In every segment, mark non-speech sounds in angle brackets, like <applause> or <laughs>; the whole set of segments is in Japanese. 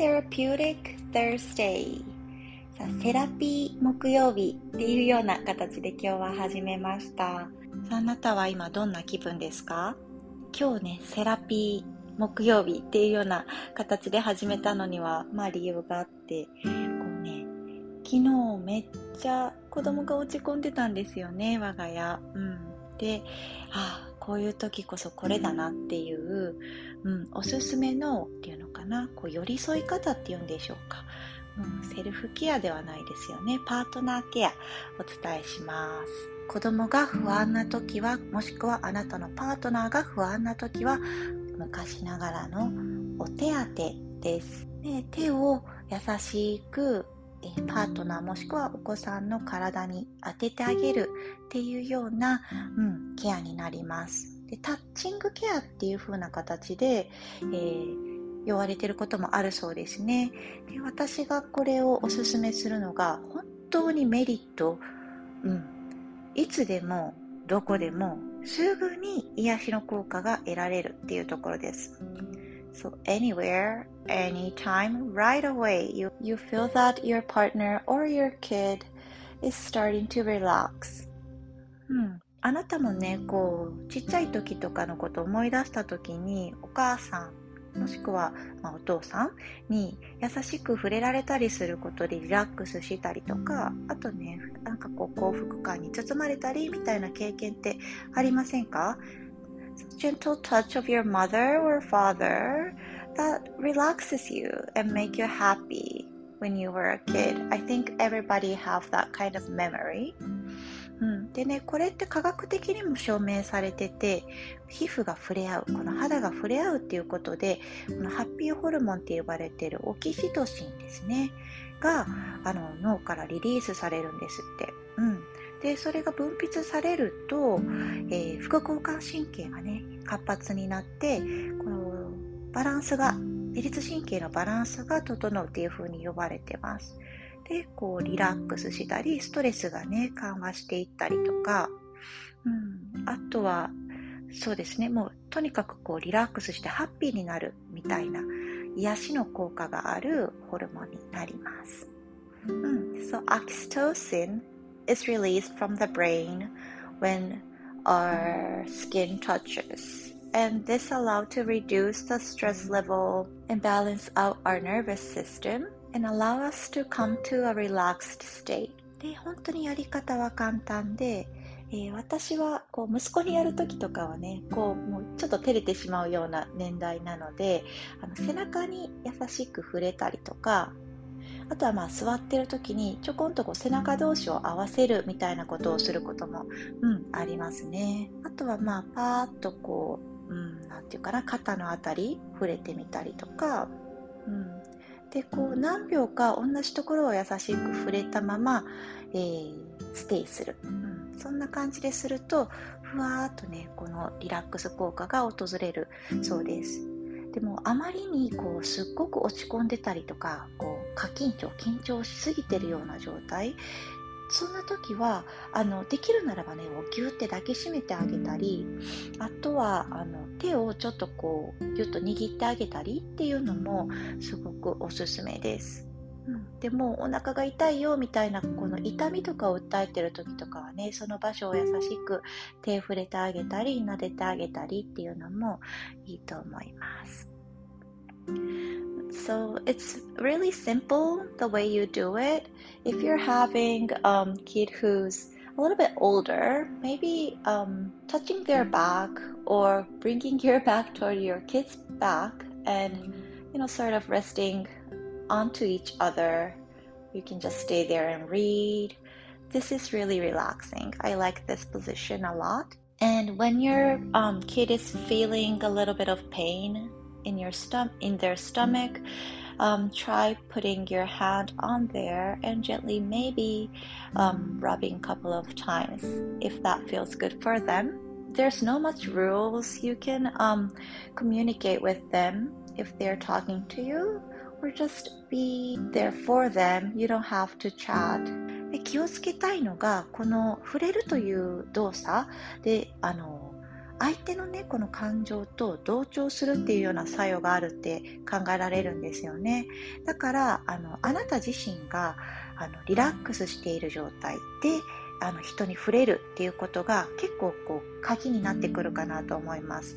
Therapeutic Thursday. さあセラピー木曜日っていうような形で今日は始めました。さああなたは今どんな気分ですか？今日ねセラピー木曜日っていうような形で始めたのにはまあ理由があってこうね昨日めっちゃ子供が落ち込んでたんですよね我が家。うん。でああこういう時こそこれだなっていう、うん、おすすめのっていうのかなこう寄り添い方っていうんでしょうかうん、セルフケアではないですよね。パートナーケアお伝えします。子供が不安な時は、もしくはあなたのパートナーが不安な時は、昔ながらのお手当てです。で手を優しくパートナーもしくはお子さんの体に当ててあげるっていうような、うん、ケアになります。でタッチングケアっていう風な形で、えー言われてることもあるそうですねで私がこれをおすすめするのが本当にメリット、うん、いつでもどこでもすぐに癒しの効果が得られるっていうところです So anywhere, anytime, right away, you, you feel that your partner or your kid is starting to relax. うん、あなたもね、こう、ちっちゃい時とかのことを思い出した時に、お母さんもしくは、まあ、お父さんに優しく触れられたりすることでリラックスしたりとかあとねなんかこう幸福感に包まれたりみたいな経験ってありませんか？Gentle touch of your mother or father that relaxes you and make you happy when you were a kid. I think everybody have that kind of memory. うん、でねこれって科学的にも証明されてて皮膚が触れ合うこの肌が触れ合うっていうことでこのハッピーホルモンって呼ばれてるオキシトシンですねがあの脳からリリースされるんですって。うんでそれが分泌されると、えー、副交感神経がね活発になってこのバランスが自律神経のバランスが整うっていう風に呼ばれてます。で、こうリラックスしたり、ストレスがね、緩和していったりとか、うん、あとは、そうですね、もうとにかくこうリラックスしてハッピーになるみたいな癒しの効果があるホルモンになります。うん、so oxytocin is released from the brain when our skin touches. And this allows to reduce the stress level and balance out our nervous system and allow us to come to a relaxed state で本当にやり方は簡単で、えー、私はこう息子にやる時とかはねこうもうちょっと照れてしまうような年代なのであの背中に優しく触れたりとか あとはまあ座ってる時にちょこんとこう背中同士を合わせるみたいなことをすることも、うん、ありますね。あとはまあパーッとこう、うん、なんていうかな肩のあたり触れてみたりとか、うん、でこう何秒か同じところを優しく触れたまま、えー、ステイする、うん、そんな感じでするとふわーっとねこのリラックス効果が訪れるそうです。でもあまりにこうすっごく落ち込んでたりとかこう過緊張緊張しすぎてるような状態そんな時はあのできるならばねギュって抱きしめてあげたりあとはあの手をちょっとこうギュッと握ってあげたりっていうのもすごくおすすめです。でもお腹が痛いよみたいなこの痛みとかを訴えてる時とかはねその場所を優しく手を触れてあげたり撫でてあげたりっていうのもいいと思います。So it's really simple the way you do it. If you're having a um, kid who's a little bit older, maybe um, touching their back or bringing your back toward your kid's back and you know sort of resting onto each other. You can just stay there and read. This is really relaxing. I like this position a lot. And when your um, kid is feeling a little bit of pain, in your stom- in their stomach. Um, try putting your hand on there and gently maybe um, rubbing a couple of times if that feels good for them. There's no much rules. You can um, communicate with them if they're talking to you or just be there for them. You don't have to chat. で気をつけたいのがこの触れるという動作であの相手のねこの感情と同調するっていうような作用があるって考えられるんですよねだからあのあなた自身があのリラックスしている状態であの人に触れるっていうことが結構こう鍵になってくるかなと思います。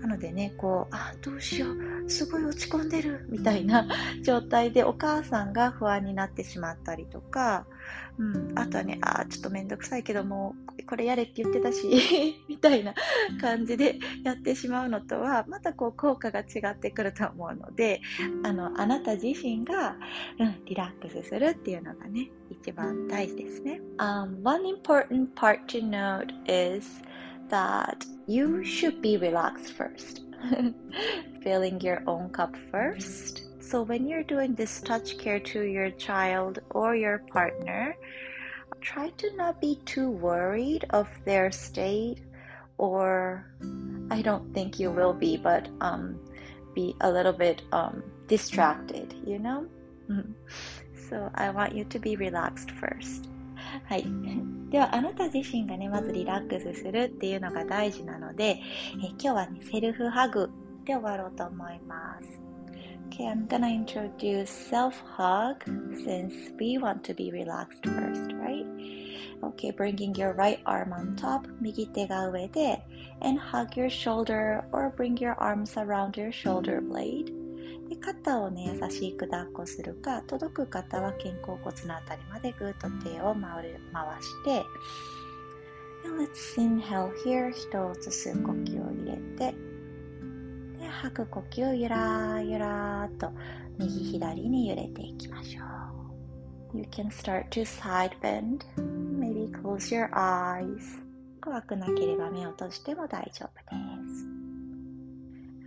なのでね、こう、あ、どうしよう、すごい落ち込んでる、みたいな <laughs> 状態でお母さんが不安になってしまったりとか、うん、あとはね、あ、ちょっとめんどくさいけども、これやれって言ってたし <laughs> みたいな感じでやってしまうのとは、またこう効果が違ってくると思うので、あの、あなた自身が、うん、リラックスするっていうのがね、一番大事ですね。Um, one important part to note is that you should be relaxed first. <laughs> Filling your own cup first. So, when you're doing this touch care to your child or your partner, try to not be too worried of their state, or I don't think you will be, but um, be a little bit um, distracted, you know? <laughs> so, I want you to be relaxed first. はい。では、あなた自身がね、まずリラックスするっていうのが大事なので、え今日はね、セルフハグで終わろうと思います。Okay, I'm gonna introduce self-hug since we want to be relaxed first, right? Okay, bringing your right arm on top, 右手が上で and hug your shoulder or bring your arms around your shoulder blade で肩をね優しく抱っこするか届く方は肩甲骨のあたりまでぐっと手を回る回して Let's inhale here 一つ吸う呼吸を入れてで吐く呼吸をゆらゆらと右左に揺れていきましょう。You can start to side bend. Maybe close your eyes. 怖くなければ目を閉じても大丈夫です。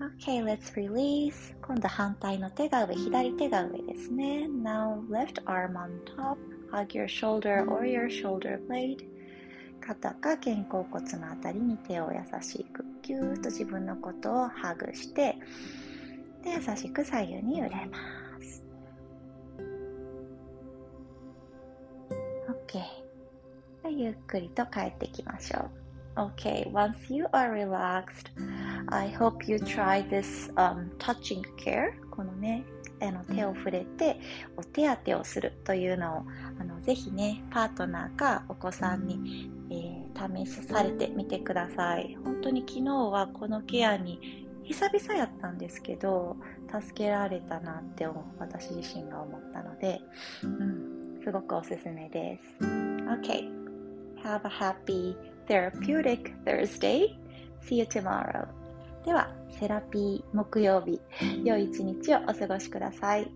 Okay, let's release. 今度反対の手が上、左手が上ですね。Now left arm on top. Hug your shoulder or your shoulder blade. 肩か肩甲骨のあたりに手を優しくぎゅーっと自分のことをハグしてで優しく左右に揺れます OK ゆっくりと帰ってきましょう OK, once you are relaxed, I hope you try this、um, touching care. このね、あの手を触れてお手当てをするというのをあのぜひね、パートナーかお子さんに、えー、試されてみてください。本当に昨日はこのケアに久々やったんですけど、助けられたなって私自身が思ったので、うん、すごくおすすめです。OK have a happy Therapeutic Thursday. See you tomorrow. では、セラピー木曜日、良い一日をお過ごしください。